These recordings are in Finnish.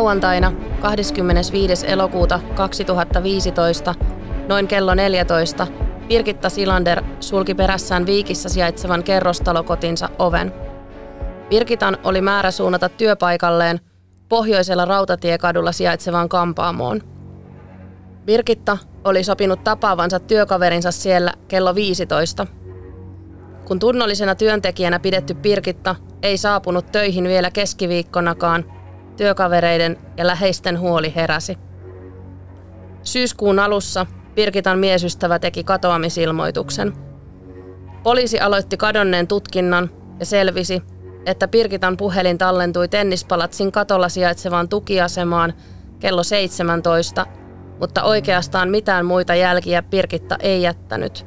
Lauantaina 25. elokuuta 2015 noin kello 14 Birgitta Silander sulki perässään Viikissä sijaitsevan kerrostalokotinsa oven. Birgitan oli määrä suunnata työpaikalleen pohjoisella rautatiekadulla sijaitsevaan kampaamoon. Birgitta oli sopinut tapaavansa työkaverinsa siellä kello 15. Kun tunnollisena työntekijänä pidetty Birgitta ei saapunut töihin vielä keskiviikkonakaan, työkavereiden ja läheisten huoli heräsi. Syyskuun alussa Pirkitan miesystävä teki katoamisilmoituksen. Poliisi aloitti kadonneen tutkinnan ja selvisi, että Pirkitan puhelin tallentui Tennispalatsin katolla sijaitsevaan tukiasemaan kello 17, mutta oikeastaan mitään muita jälkiä Pirkitta ei jättänyt.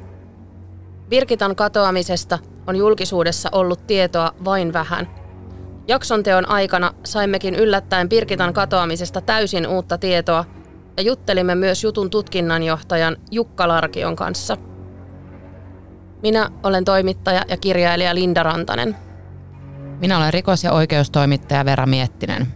Birkitan katoamisesta on julkisuudessa ollut tietoa vain vähän – Jakson teon aikana saimmekin yllättäen Pirkitan katoamisesta täysin uutta tietoa ja juttelimme myös jutun tutkinnanjohtajan Jukka Larkion kanssa. Minä olen toimittaja ja kirjailija Linda Rantanen. Minä olen rikos- ja oikeustoimittaja Vera Miettinen.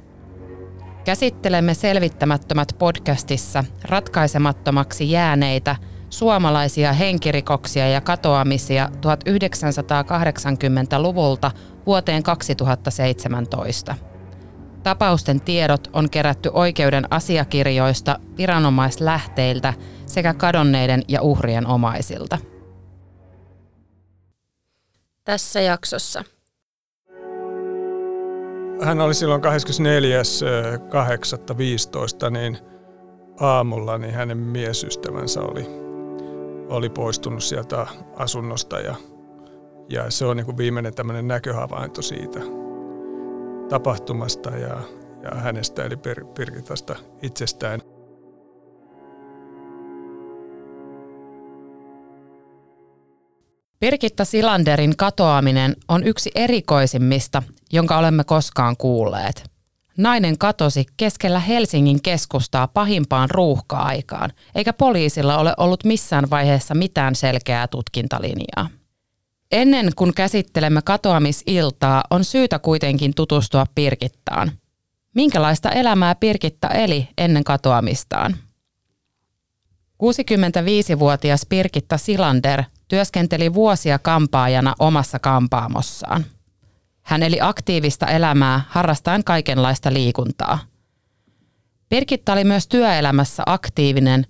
Käsittelemme selvittämättömät podcastissa ratkaisemattomaksi jääneitä suomalaisia henkirikoksia ja katoamisia 1980-luvulta vuoteen 2017. Tapausten tiedot on kerätty oikeuden asiakirjoista, viranomaislähteiltä sekä kadonneiden ja uhrien omaisilta. Tässä jaksossa. Hän oli silloin 24.8.15, niin aamulla niin hänen miesystävänsä oli, oli poistunut sieltä asunnosta ja ja se on niin kuin viimeinen tämmöinen näköhavainto siitä tapahtumasta ja, ja hänestä eli Pir- Pirkitasta itsestään. Pirkitta Silanderin katoaminen on yksi erikoisimmista, jonka olemme koskaan kuulleet. Nainen katosi keskellä Helsingin keskustaa pahimpaan ruuhka-aikaan, eikä poliisilla ole ollut missään vaiheessa mitään selkeää tutkintalinjaa. Ennen kuin käsittelemme katoamisiltaa, on syytä kuitenkin tutustua Pirkittaan. Minkälaista elämää Pirkitta eli ennen katoamistaan? 65-vuotias Pirkitta Silander työskenteli vuosia kampaajana omassa kampaamossaan. Hän eli aktiivista elämää harrastaen kaikenlaista liikuntaa. Pirkitta oli myös työelämässä aktiivinen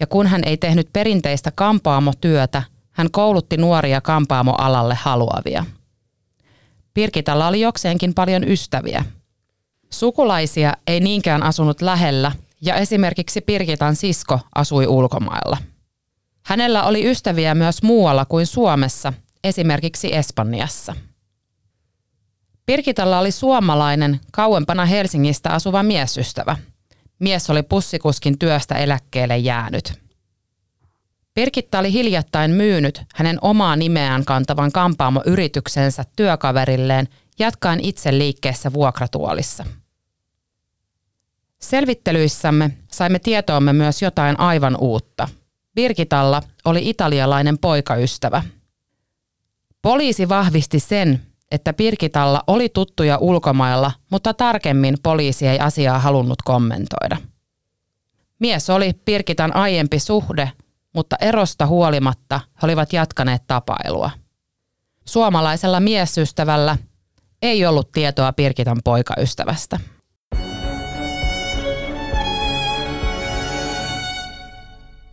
ja kun hän ei tehnyt perinteistä kampaamotyötä – hän koulutti nuoria kampaamoalalle haluavia. Pirkitalla oli jokseenkin paljon ystäviä. Sukulaisia ei niinkään asunut lähellä ja esimerkiksi Pirkitan sisko asui ulkomailla. Hänellä oli ystäviä myös muualla kuin Suomessa, esimerkiksi Espanjassa. Pirkitalla oli suomalainen, kauempana Helsingistä asuva miesystävä. Mies oli pussikuskin työstä eläkkeelle jäänyt – Pirkitta oli hiljattain myynyt hänen omaa nimeään kantavan kampaamoyrityksensä työkaverilleen jatkaen itse liikkeessä vuokratuolissa. Selvittelyissämme saimme tietoomme myös jotain aivan uutta. Birgitalla oli italialainen poikaystävä. Poliisi vahvisti sen, että Pirkitalla oli tuttuja ulkomailla, mutta tarkemmin poliisi ei asiaa halunnut kommentoida. Mies oli Pirkitan aiempi suhde mutta erosta huolimatta he olivat jatkaneet tapailua. Suomalaisella miesystävällä ei ollut tietoa Pirkitan poikaystävästä.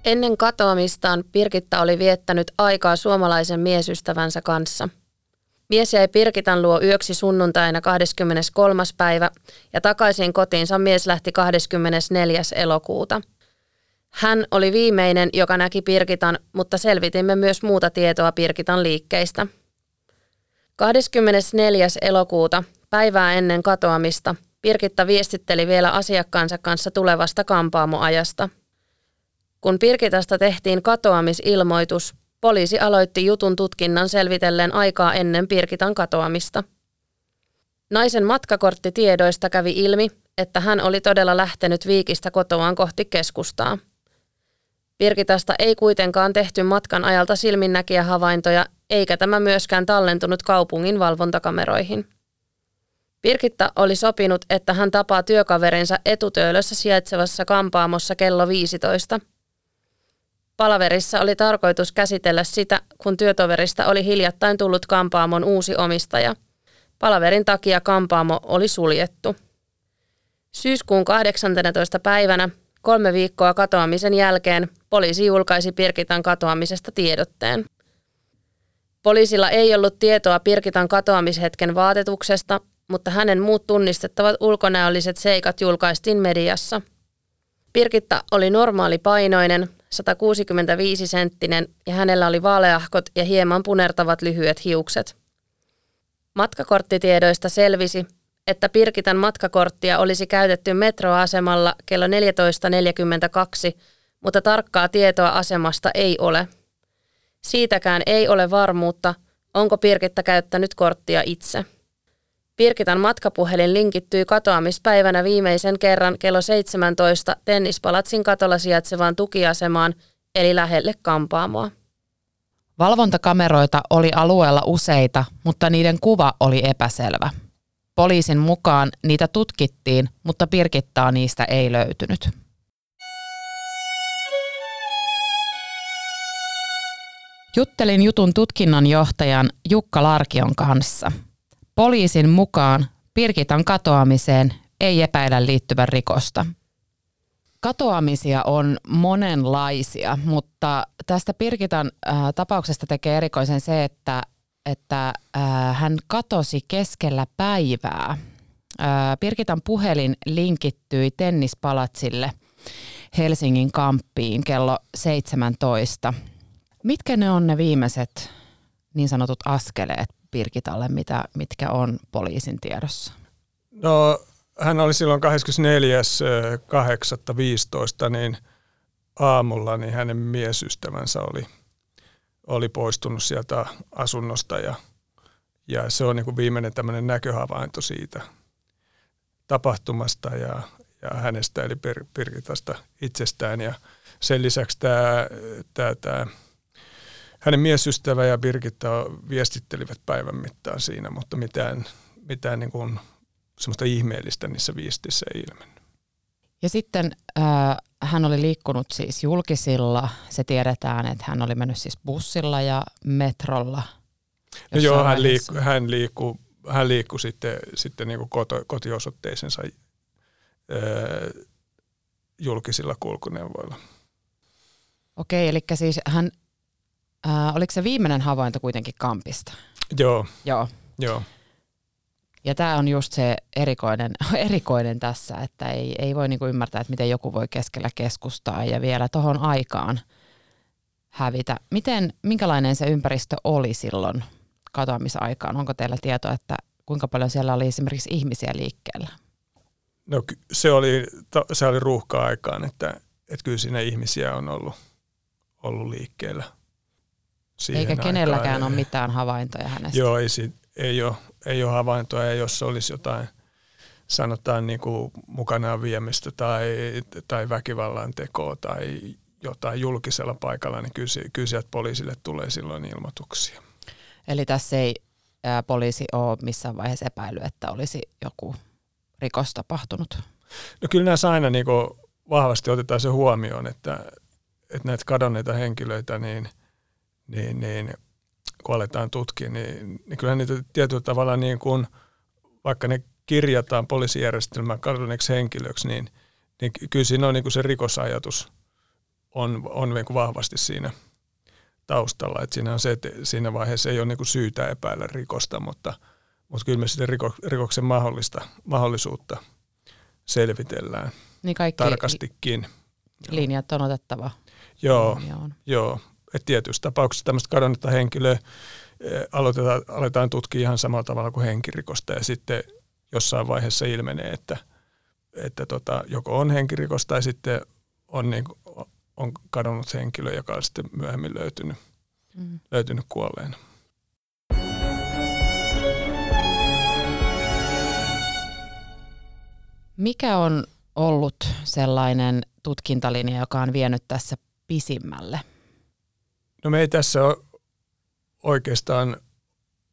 Ennen katoamistaan Pirkitta oli viettänyt aikaa suomalaisen miesystävänsä kanssa. Mies jäi Pirkitan luo yöksi sunnuntaina 23. päivä ja takaisin kotiinsa mies lähti 24. elokuuta – hän oli viimeinen, joka näki Pirkitan, mutta selvitimme myös muuta tietoa Pirkitan liikkeistä. 24. elokuuta, päivää ennen katoamista, Pirkitta viestitteli vielä asiakkaansa kanssa tulevasta kampaamoajasta. Kun Pirkitasta tehtiin katoamisilmoitus, poliisi aloitti jutun tutkinnan selvitellen aikaa ennen Pirkitan katoamista. Naisen matkakorttitiedoista kävi ilmi, että hän oli todella lähtenyt Viikistä kotoaan kohti keskustaa. Pirkitasta ei kuitenkaan tehty matkan ajalta silminnäkiä havaintoja, eikä tämä myöskään tallentunut kaupungin valvontakameroihin. Pirkitta oli sopinut, että hän tapaa työkaverinsa etutöölössä sijaitsevassa kampaamossa kello 15. Palaverissa oli tarkoitus käsitellä sitä, kun työtoverista oli hiljattain tullut kampaamon uusi omistaja. Palaverin takia kampaamo oli suljettu. Syyskuun 18. päivänä, kolme viikkoa katoamisen jälkeen, poliisi julkaisi Pirkitan katoamisesta tiedotteen. Poliisilla ei ollut tietoa Pirkitan katoamishetken vaatetuksesta, mutta hänen muut tunnistettavat ulkonäölliset seikat julkaistiin mediassa. Pirkitta oli normaali painoinen, 165 senttinen ja hänellä oli vaaleahkot ja hieman punertavat lyhyet hiukset. Matkakorttitiedoista selvisi, että Pirkitan matkakorttia olisi käytetty metroasemalla kello 14.42, mutta tarkkaa tietoa asemasta ei ole. Siitäkään ei ole varmuutta, onko Pirkitta käyttänyt korttia itse. Pirkitan matkapuhelin linkittyy katoamispäivänä viimeisen kerran kello 17 Tennispalatsin katolla sijaitsevaan tukiasemaan, eli lähelle kampaamoa. Valvontakameroita oli alueella useita, mutta niiden kuva oli epäselvä. Poliisin mukaan niitä tutkittiin, mutta Pirkittaa niistä ei löytynyt. Juttelin jutun tutkinnanjohtajan Jukka Larkion kanssa. Poliisin mukaan Pirkitan katoamiseen ei epäillä liittyvän rikosta. Katoamisia on monenlaisia, mutta tästä Pirkitan äh, tapauksesta tekee erikoisen se, että, että äh, hän katosi keskellä päivää. Äh, Pirkitan puhelin linkittyi tennispalatsille Helsingin kamppiin kello 17 Mitkä ne on ne viimeiset niin sanotut askeleet Pirkitalle, mitä, mitkä on poliisin tiedossa? No hän oli silloin 24.8.15, niin aamulla niin hänen miesystävänsä oli, oli poistunut sieltä asunnosta ja, ja se on niin kuin viimeinen tämmöinen näköhavainto siitä tapahtumasta ja, ja hänestä eli Pirkitasta itsestään ja sen lisäksi tämä, tämä, tämä hänen miesystävä ja Birgitta viestittelivät päivän mittaan siinä, mutta mitään, mitään niin kuin semmoista ihmeellistä niissä viestissä ei ilmennyt. Ja sitten äh, hän oli liikkunut siis julkisilla. Se tiedetään, että hän oli mennyt siis bussilla ja metrolla. No joo, hän liikkui, hän liikkui, hän liikkui sitten, sitten niin kuin koto, kotiosoitteisensa äh, julkisilla kulkuneuvoilla. Okei, eli siis hän Äh, oliko se viimeinen havainto kuitenkin kampista? Joo. Joo. Joo. Ja tämä on just se erikoinen, erikoinen tässä, että ei, ei voi niinku ymmärtää, että miten joku voi keskellä keskustaa ja vielä tuohon aikaan hävitä. Miten, minkälainen se ympäristö oli silloin katoamisaikaan? Onko teillä tietoa, että kuinka paljon siellä oli esimerkiksi ihmisiä liikkeellä? No se oli, se oli ruuhka-aikaan, että, että kyllä siinä ihmisiä on ollut, ollut liikkeellä – eikä kenelläkään aikaan. ole mitään havaintoja hänestä. Joo, ei, ei, ole, ei ole havaintoja, ja jos olisi jotain, sanotaan niin kuin mukanaan viemistä tai, tai väkivallan tekoa tai jotain julkisella paikalla, niin kyllä, kyllä sieltä poliisille tulee silloin ilmoituksia. Eli tässä ei ää, poliisi ole missään vaiheessa epäily, että olisi joku rikos tapahtunut? No kyllä näissä aina niin kuin vahvasti otetaan se huomioon, että, että näitä kadonneita henkilöitä, niin – niin, niin kun aletaan tutkia, niin, niin kyllä niitä tietyllä tavalla niin kuin, vaikka ne kirjataan poliisijärjestelmään kadonneeksi henkilöksi, niin, niin kyllä siinä on niin kuin se rikosajatus on, on niin kuin vahvasti siinä taustalla. Että siinä on se, että siinä vaiheessa ei ole niin kuin syytä epäillä rikosta, mutta, mutta kyllä me sitten riko, rikoksen mahdollista, mahdollisuutta selvitellään niin kaikki tarkastikin. Linjat on otettava. Joo, joo että tietyissä tapauksissa tämmöistä kadonnetta henkilöä eh, aloitetaan, aletaan tutkia ihan samalla tavalla kuin henkirikosta ja sitten jossain vaiheessa ilmenee, että, että tota, joko on henkirikos tai sitten on, niin kuin, on kadonnut henkilö, joka on sitten myöhemmin löytynyt, mm. löytynyt kuolleena. Mikä on ollut sellainen tutkintalinja, joka on vienyt tässä pisimmälle? No me ei tässä ole oikeastaan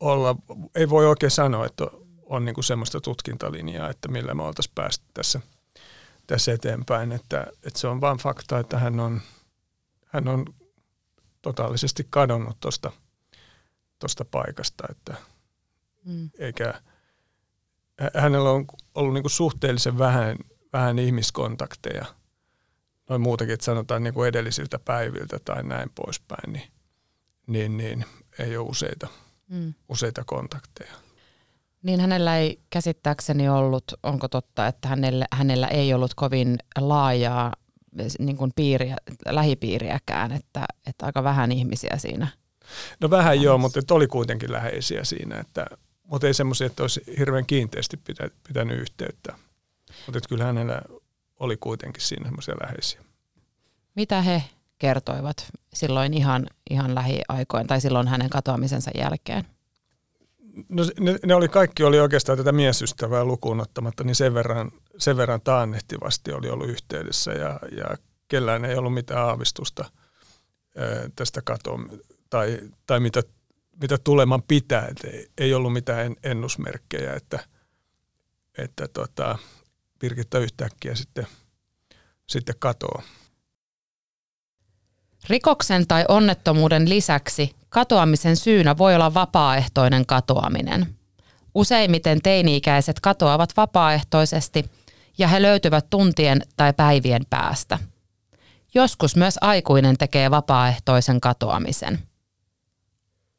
olla, ei voi oikein sanoa, että on niin kuin semmoista tutkintalinjaa, että millä me oltaisiin päästy tässä, tässä eteenpäin. Että, että se on vain fakta, että hän on, hän on totaalisesti kadonnut tuosta tosta paikasta. Että mm. eikä, hänellä on ollut niin kuin suhteellisen vähän, vähän ihmiskontakteja, noin muutakin, että sanotaan niin kuin edellisiltä päiviltä tai näin poispäin, niin, niin, niin ei ole useita, mm. useita kontakteja. Niin hänellä ei käsittääkseni ollut, onko totta, että hänellä, hänellä ei ollut kovin laajaa niin kuin piiriä, lähipiiriäkään, että, että aika vähän ihmisiä siinä. No vähän joo, mutta oli kuitenkin läheisiä siinä, että, mutta ei semmoisia, että olisi hirveän kiinteästi pitänyt yhteyttä. Mutta kyllä hänellä oli kuitenkin siinä semmoisia läheisiä. Mitä he kertoivat silloin ihan, ihan lähiaikoin tai silloin hänen katoamisensa jälkeen? No ne, ne oli kaikki oli oikeastaan tätä miesystävää lukuun ottamatta, niin sen verran, sen verran taannehtivasti oli ollut yhteydessä ja, ja kellään ei ollut mitään aavistusta tästä katon tai, tai mitä, mitä tuleman pitää. Et ei, ei ollut mitään ennusmerkkejä, että, että tota, Birgitta yhtäkkiä sitten, sitten katoaa. Rikoksen tai onnettomuuden lisäksi katoamisen syynä voi olla vapaaehtoinen katoaminen. Useimmiten teini-ikäiset katoavat vapaaehtoisesti ja he löytyvät tuntien tai päivien päästä. Joskus myös aikuinen tekee vapaaehtoisen katoamisen.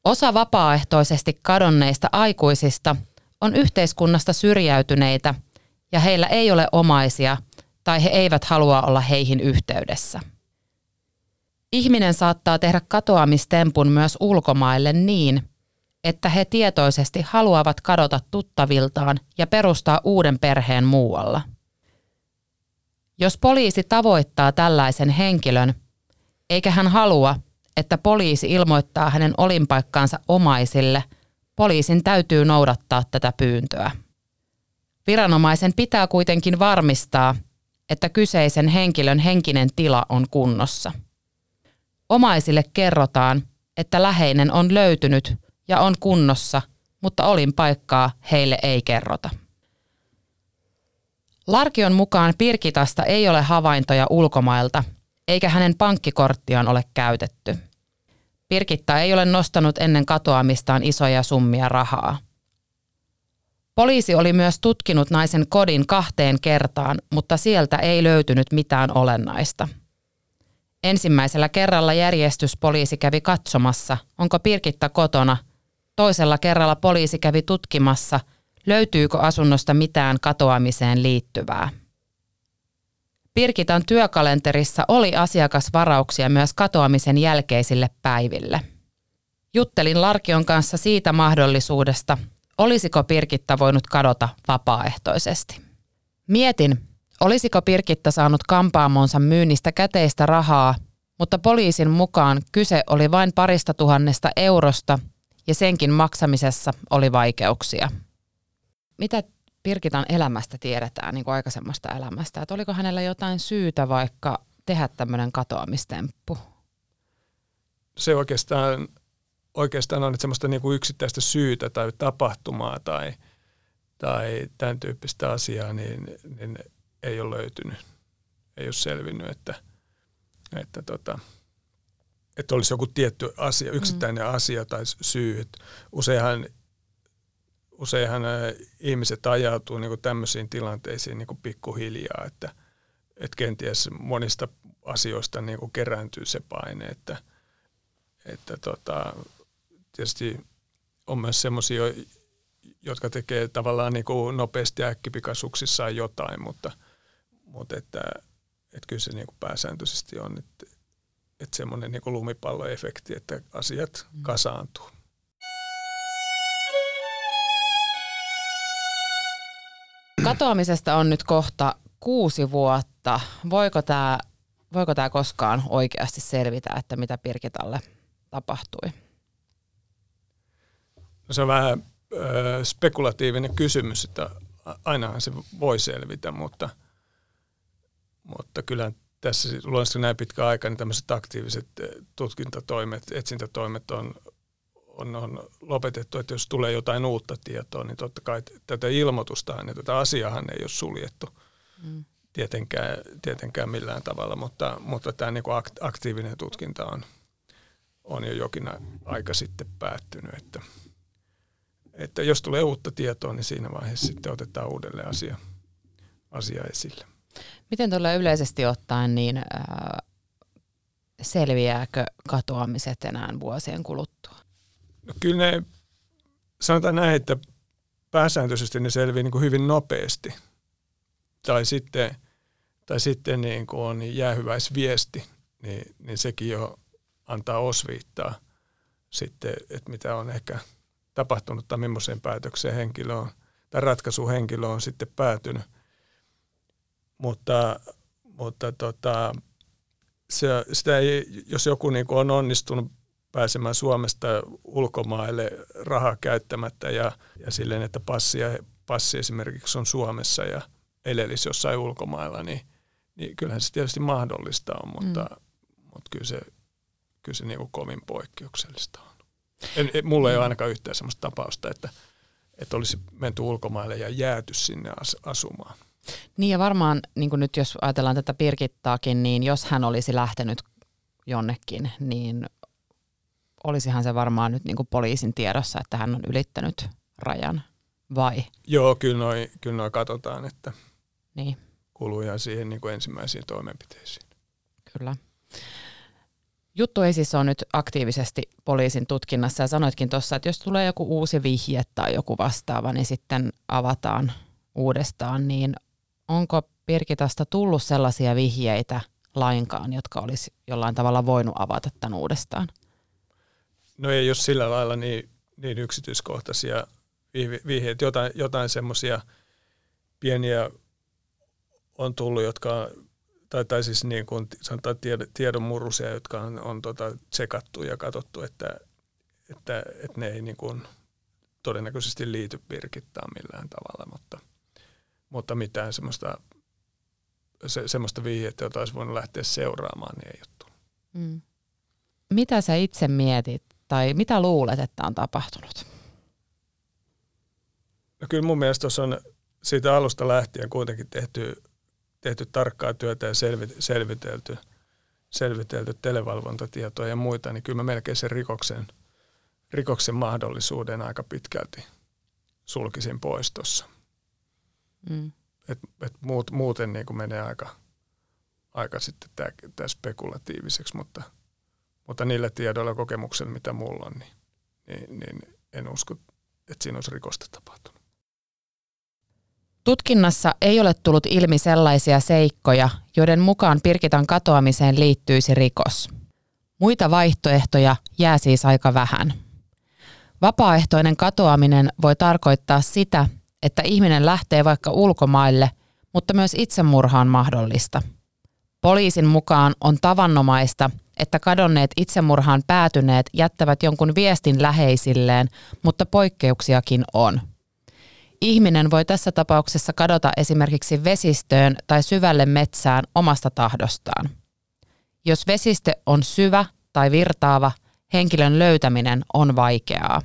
Osa vapaaehtoisesti kadonneista aikuisista on yhteiskunnasta syrjäytyneitä ja heillä ei ole omaisia tai he eivät halua olla heihin yhteydessä. Ihminen saattaa tehdä katoamistempun myös ulkomaille niin, että he tietoisesti haluavat kadota tuttaviltaan ja perustaa uuden perheen muualla. Jos poliisi tavoittaa tällaisen henkilön, eikä hän halua, että poliisi ilmoittaa hänen olinpaikkaansa omaisille, poliisin täytyy noudattaa tätä pyyntöä. Viranomaisen pitää kuitenkin varmistaa, että kyseisen henkilön henkinen tila on kunnossa. Omaisille kerrotaan, että läheinen on löytynyt ja on kunnossa, mutta olin paikkaa heille ei kerrota. Larkion mukaan Pirkitasta ei ole havaintoja ulkomailta, eikä hänen pankkikorttiaan ole käytetty. Pirkitta ei ole nostanut ennen katoamistaan isoja summia rahaa. Poliisi oli myös tutkinut naisen kodin kahteen kertaan, mutta sieltä ei löytynyt mitään olennaista – Ensimmäisellä kerralla järjestyspoliisi kävi katsomassa, onko Pirkitta kotona. Toisella kerralla poliisi kävi tutkimassa, löytyykö asunnosta mitään katoamiseen liittyvää. Pirkitan työkalenterissa oli asiakasvarauksia myös katoamisen jälkeisille päiville. Juttelin Larkion kanssa siitä mahdollisuudesta, olisiko Pirkitta voinut kadota vapaaehtoisesti. Mietin, Olisiko Pirkitta saanut kampaamonsa myynnistä käteistä rahaa, mutta poliisin mukaan kyse oli vain parista tuhannesta eurosta ja senkin maksamisessa oli vaikeuksia. Mitä Pirkitan elämästä tiedetään, niin kuin aikaisemmasta elämästä? Että oliko hänellä jotain syytä vaikka tehdä tämmöinen katoamistemppu? Se oikeastaan, oikeastaan on semmoista niin kuin yksittäistä syytä tai tapahtumaa tai, tai tämän tyyppistä asiaa, niin, niin ei ole löytynyt, ei ole selvinnyt, että, että, tota, että olisi joku tietty asia, yksittäinen mm. asia tai syy. useinhan, useinhan ihmiset ajautuu niin kuin tämmöisiin tilanteisiin niin kuin pikkuhiljaa, että, että kenties monista asioista niin kuin kerääntyy se paine, että, että tota, tietysti on myös semmoisia, jotka tekee tavallaan niin kuin nopeasti äkkipikasuksissaan jotain, mutta – mutta että, että kyllä se niin kuin pääsääntöisesti on, että, että semmoinen niin kuin lumipalloefekti, että asiat mm. kasaantuu. Katoamisesta on nyt kohta kuusi vuotta. Voiko tämä voiko tää koskaan oikeasti selvitä, että mitä Pirkitalle tapahtui? No se on vähän ö, spekulatiivinen kysymys, että ainahan se voi selvitä, mutta, mutta kyllä tässä luonnollisesti näin pitkä aika, niin tämmöiset aktiiviset tutkintatoimet, etsintätoimet on, on, on lopetettu, että jos tulee jotain uutta tietoa, niin totta kai tätä ilmoitusta ja tätä asiahan ei ole suljettu mm. tietenkään, tietenkään millään tavalla, mutta, mutta tämä niin kuin aktiivinen tutkinta on, on jo jokin aika sitten päättynyt, että, että jos tulee uutta tietoa, niin siinä vaiheessa sitten otetaan uudelleen asia, asia esille. Miten tuolla yleisesti ottaen, niin äh, selviääkö katoamiset enää vuosien kuluttua? No kyllä ne, sanotaan näin, että pääsääntöisesti ne selviää niin kuin hyvin nopeasti. Tai sitten, tai sitten niin kuin on jäähyväisviesti, niin, niin sekin jo antaa osviittaa sitten, että mitä on ehkä tapahtunut tai millaiseen päätökseen henkilö on, tai ratkaisuun henkilö on sitten päätynyt. Mutta, mutta tota, se, sitä ei, jos joku niin kuin on onnistunut pääsemään Suomesta ulkomaille rahaa käyttämättä ja, ja silleen, että passi, ja, passi esimerkiksi on Suomessa ja elelisi jossain ulkomailla, niin, niin kyllähän se tietysti mahdollista on, mutta, mm. mutta kyllä se, kyllä se niin kuin kovin poikkeuksellista on. En, mulla ei ole ainakaan yhtään sellaista tapausta, että, että olisi menty ulkomaille ja jääty sinne as, asumaan. Niin ja varmaan niin nyt jos ajatellaan tätä Pirkittaakin, niin jos hän olisi lähtenyt jonnekin, niin olisihan se varmaan nyt niin kuin poliisin tiedossa, että hän on ylittänyt rajan, vai? Joo, kyllä noin kyllä noi katsotaan, että niin. kuuluu ihan siihen niin kuin ensimmäisiin toimenpiteisiin. Kyllä. Juttu ei siis ole nyt aktiivisesti poliisin tutkinnassa ja sanoitkin tuossa, että jos tulee joku uusi vihje tai joku vastaava, niin sitten avataan uudestaan, niin onko Pirkitasta tullut sellaisia vihjeitä lainkaan, jotka olisi jollain tavalla voinut avata tämän uudestaan? No ei jos sillä lailla niin, niin yksityiskohtaisia vihjeitä. Jotain, jotain semmoisia pieniä on tullut, jotka tai, tai siis niin kuin sanotaan tiedon murusia, jotka on, on tota tsekattu ja katsottu, että, että, että ne ei niin kuin todennäköisesti liity Birgittaan millään tavalla, mutta, mutta mitään semmoista, se, semmoista vihjettä, jota olisi voinut lähteä seuraamaan, niin ei ole tullut. Mm. Mitä sä itse mietit tai mitä luulet, että on tapahtunut? No kyllä mun mielestä tuossa on siitä alusta lähtien kuitenkin tehty tehty tarkkaa työtä ja selvitelty, selvitelty televalvontatietoa ja muita, niin kyllä mä melkein sen rikoksen, rikoksen mahdollisuuden aika pitkälti sulkisin pois tuossa. Mm. Et, et muut, muuten niin kuin menee aika, aika sitten tämä spekulatiiviseksi, mutta, mutta niillä tiedoilla ja kokemuksilla, mitä mulla on, niin, niin, niin en usko, että siinä olisi rikosta tapahtunut. Tutkinnassa ei ole tullut ilmi sellaisia seikkoja, joiden mukaan Pirkitan katoamiseen liittyisi rikos. Muita vaihtoehtoja jää siis aika vähän. Vapaaehtoinen katoaminen voi tarkoittaa sitä, että ihminen lähtee vaikka ulkomaille, mutta myös itsemurha on mahdollista. Poliisin mukaan on tavannomaista, että kadonneet itsemurhaan päätyneet jättävät jonkun viestin läheisilleen, mutta poikkeuksiakin on – Ihminen voi tässä tapauksessa kadota esimerkiksi vesistöön tai syvälle metsään omasta tahdostaan. Jos vesistö on syvä tai virtaava, henkilön löytäminen on vaikeaa.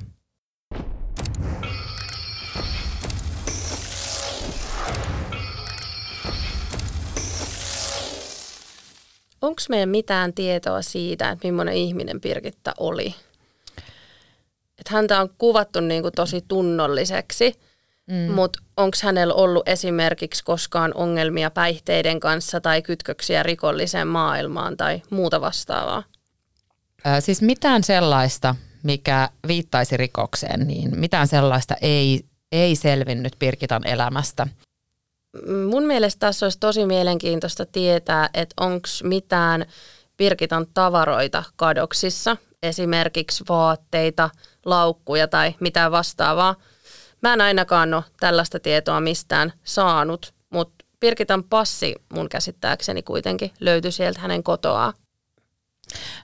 Onko meillä mitään tietoa siitä, että millainen ihminen Pirkitta oli? Että häntä on kuvattu niin kuin tosi tunnolliseksi – Mm. Mutta onko hänellä ollut esimerkiksi koskaan ongelmia päihteiden kanssa tai kytköksiä rikolliseen maailmaan tai muuta vastaavaa? Ö, siis mitään sellaista, mikä viittaisi rikokseen, niin mitään sellaista ei, ei selvinnyt Pirkitan elämästä. Mun mielestä tässä olisi tosi mielenkiintoista tietää, että onko mitään Pirkitan tavaroita kadoksissa, esimerkiksi vaatteita, laukkuja tai mitä vastaavaa – Mä en ainakaan ole tällaista tietoa mistään saanut, mutta Pirkitan passi mun käsittääkseni kuitenkin löytyi sieltä hänen kotoaan.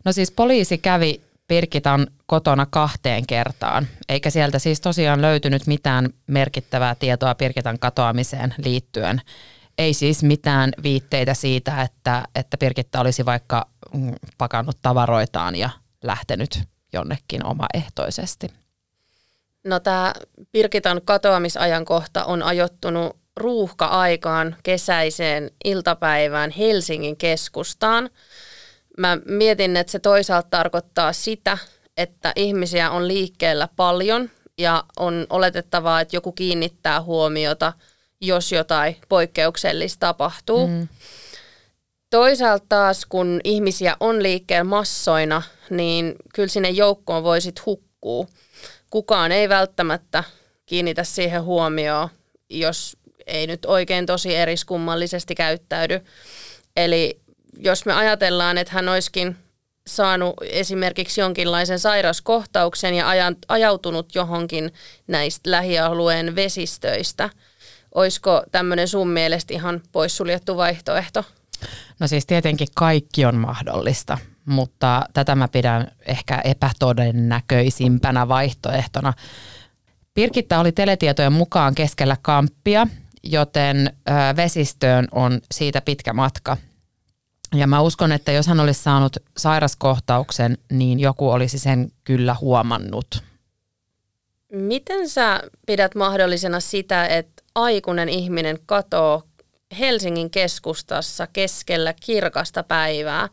No siis poliisi kävi Pirkitan kotona kahteen kertaan, eikä sieltä siis tosiaan löytynyt mitään merkittävää tietoa Pirkitan katoamiseen liittyen. Ei siis mitään viitteitä siitä, että, että Pirkitta olisi vaikka mm, pakannut tavaroitaan ja lähtenyt jonnekin omaehtoisesti. No tämä Pirkitan katoamisajankohta on ajottunut ruuhka-aikaan kesäiseen iltapäivään Helsingin keskustaan. Mä mietin, että se toisaalta tarkoittaa sitä, että ihmisiä on liikkeellä paljon ja on oletettavaa, että joku kiinnittää huomiota, jos jotain poikkeuksellista tapahtuu. Mm. Toisaalta taas, kun ihmisiä on liikkeellä massoina, niin kyllä sinne joukkoon voisit hukkuu. Kukaan ei välttämättä kiinnitä siihen huomioon, jos ei nyt oikein tosi eriskummallisesti käyttäydy. Eli jos me ajatellaan, että hän olisikin saanut esimerkiksi jonkinlaisen sairauskohtauksen ja ajautunut johonkin näistä lähialueen vesistöistä, olisiko tämmöinen sun mielestä ihan poissuljettu vaihtoehto? No siis tietenkin kaikki on mahdollista, mutta tätä mä pidän ehkä epätodennäköisimpänä vaihtoehtona. Pirkitta oli teletietojen mukaan keskellä kamppia joten vesistöön on siitä pitkä matka. Ja mä uskon, että jos hän olisi saanut sairaskohtauksen, niin joku olisi sen kyllä huomannut. Miten sä pidät mahdollisena sitä, että aikuinen ihminen katoo Helsingin keskustassa keskellä kirkasta päivää,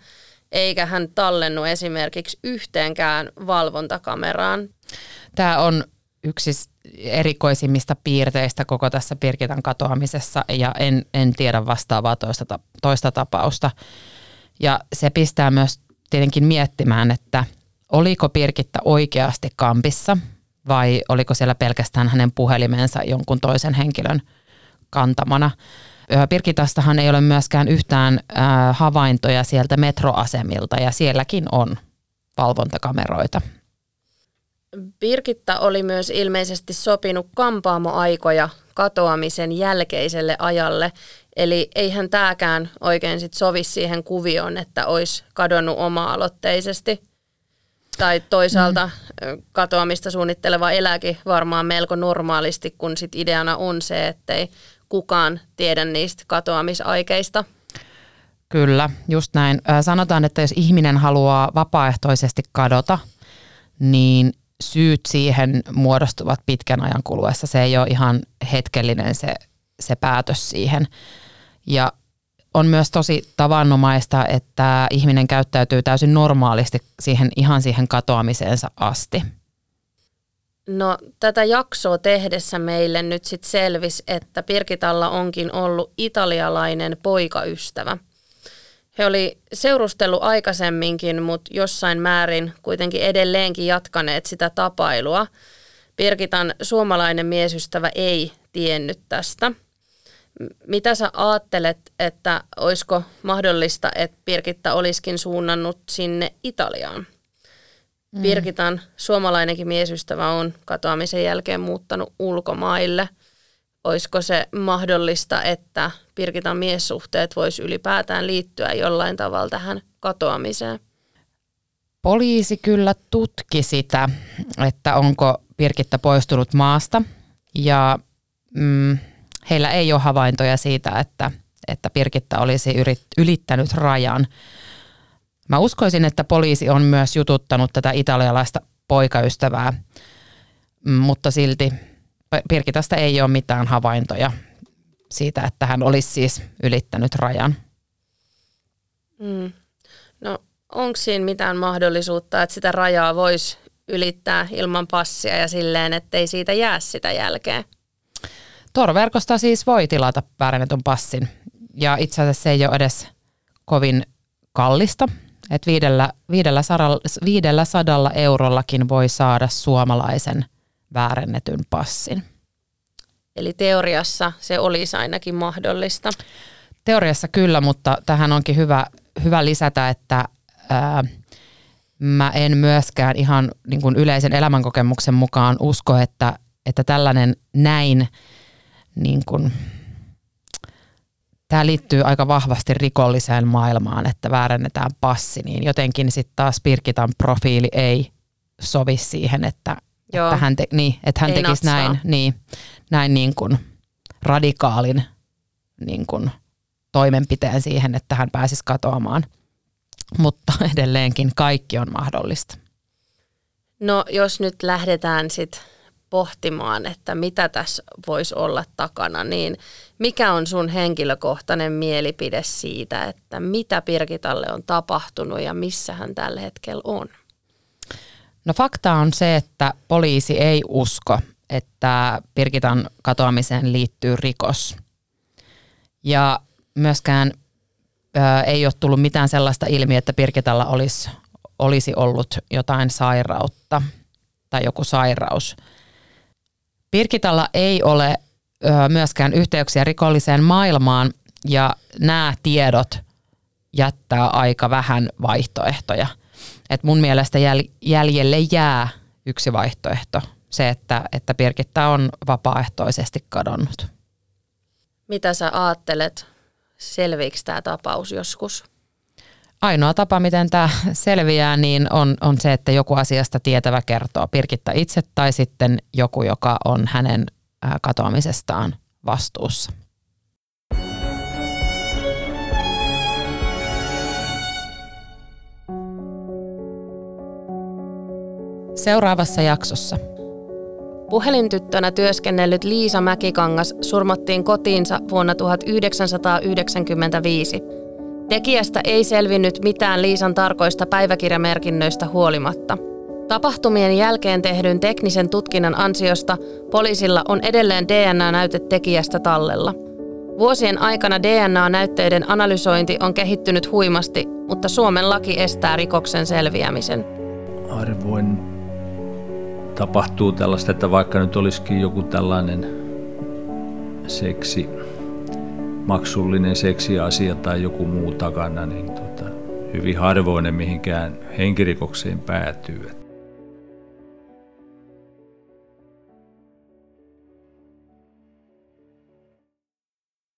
eikä hän tallennu esimerkiksi yhteenkään valvontakameraan? Tämä on yksi erikoisimmista piirteistä koko tässä Pirkitan katoamisessa ja en, en tiedä vastaavaa toista, toista tapausta. Ja se pistää myös tietenkin miettimään, että oliko Pirkitta oikeasti kampissa vai oliko siellä pelkästään hänen puhelimensa jonkun toisen henkilön kantamana. Pirkitastahan ei ole myöskään yhtään havaintoja sieltä metroasemilta ja sielläkin on valvontakameroita. Birgitta oli myös ilmeisesti sopinut kampaamoaikoja katoamisen jälkeiselle ajalle, eli eihän tämäkään oikein sit sovi siihen kuvioon, että olisi kadonnut oma-aloitteisesti. Tai toisaalta katoamista suunnitteleva eläkin varmaan melko normaalisti, kun sit ideana on se, ettei kukaan tiedä niistä katoamisaikeista. Kyllä, just näin. Sanotaan, että jos ihminen haluaa vapaaehtoisesti kadota, niin syyt siihen muodostuvat pitkän ajan kuluessa. Se ei ole ihan hetkellinen se, se päätös siihen. Ja on myös tosi tavannomaista, että ihminen käyttäytyy täysin normaalisti siihen, ihan siihen katoamiseensa asti. No tätä jaksoa tehdessä meille nyt sitten selvisi, että Pirkitalla onkin ollut italialainen poikaystävä – he oli seurustellut aikaisemminkin, mutta jossain määrin kuitenkin edelleenkin jatkaneet sitä tapailua. Pirkitan suomalainen miesystävä ei tiennyt tästä. Mitä sä ajattelet, että olisiko mahdollista, että Pirkitta olisikin suunnannut sinne Italiaan? Mm. Pirkitan suomalainenkin miesystävä on katoamisen jälkeen muuttanut ulkomaille – olisiko se mahdollista, että Pirkitan miessuhteet voisi ylipäätään liittyä jollain tavalla tähän katoamiseen? Poliisi kyllä tutki sitä, että onko Pirkitta poistunut maasta ja mm, heillä ei ole havaintoja siitä, että, että Pirkitta olisi yrit, ylittänyt rajan. Mä uskoisin, että poliisi on myös jututtanut tätä italialaista poikaystävää, mm, mutta silti Pirkitasta ei ole mitään havaintoja siitä, että hän olisi siis ylittänyt rajan. Mm. No onko siinä mitään mahdollisuutta, että sitä rajaa voisi ylittää ilman passia ja silleen, ettei siitä jää sitä jälkeen? Torverkosta siis voi tilata väärennetyn passin ja itse asiassa se ei ole edes kovin kallista. Että viidellä, viidellä, sadalla, viidellä sadalla eurollakin voi saada suomalaisen – väärennetyn passin. Eli teoriassa se olisi ainakin mahdollista. Teoriassa kyllä, mutta tähän onkin hyvä, hyvä lisätä, että ää, mä en myöskään ihan niin kuin yleisen elämänkokemuksen mukaan usko, että että tällainen näin niin kuin, tämä liittyy aika vahvasti rikolliseen maailmaan, että väärennetään passi, niin jotenkin sitten taas Pirkitan profiili ei sovi siihen, että, että hän, te, niin, että hän tekisi näin, niin, näin niin kuin radikaalin niin kuin toimenpiteen siihen, että hän pääsisi katoamaan. Mutta edelleenkin kaikki on mahdollista. No jos nyt lähdetään sitten pohtimaan, että mitä tässä voisi olla takana, niin mikä on sun henkilökohtainen mielipide siitä, että mitä Pirkitalle on tapahtunut ja missä hän tällä hetkellä on? No fakta on se, että poliisi ei usko, että Pirkitan katoamiseen liittyy rikos. Ja myöskään ö, ei ole tullut mitään sellaista ilmiä, että Pirkitalla olisi, olisi ollut jotain sairautta tai joku sairaus. Pirkitalla ei ole myöskään yhteyksiä rikolliseen maailmaan ja nämä tiedot jättää aika vähän vaihtoehtoja. Et mun mielestä jäl- jäljelle jää yksi vaihtoehto, se, että, että Pirkitta on vapaaehtoisesti kadonnut. Mitä sä ajattelet, selviikö tämä tapaus joskus? Ainoa tapa, miten tämä selviää, niin on, on se, että joku asiasta tietävä kertoo Pirkitta itse tai sitten joku, joka on hänen katoamisestaan vastuussa. Seuraavassa jaksossa. Puhelintyttönä työskennellyt Liisa Mäkikangas surmattiin kotiinsa vuonna 1995. Tekijästä ei selvinnyt mitään Liisan tarkoista päiväkirjamerkinnöistä huolimatta. Tapahtumien jälkeen tehdyn teknisen tutkinnan ansiosta poliisilla on edelleen DNA-näyte tekijästä tallella. Vuosien aikana DNA-näytteiden analysointi on kehittynyt huimasti, mutta Suomen laki estää rikoksen selviämisen. Harvoin tapahtuu tällaista, että vaikka nyt olisikin joku tällainen seksi, maksullinen seksiasia tai joku muu takana, niin tota, hyvin harvoinen mihinkään henkirikokseen päätyy.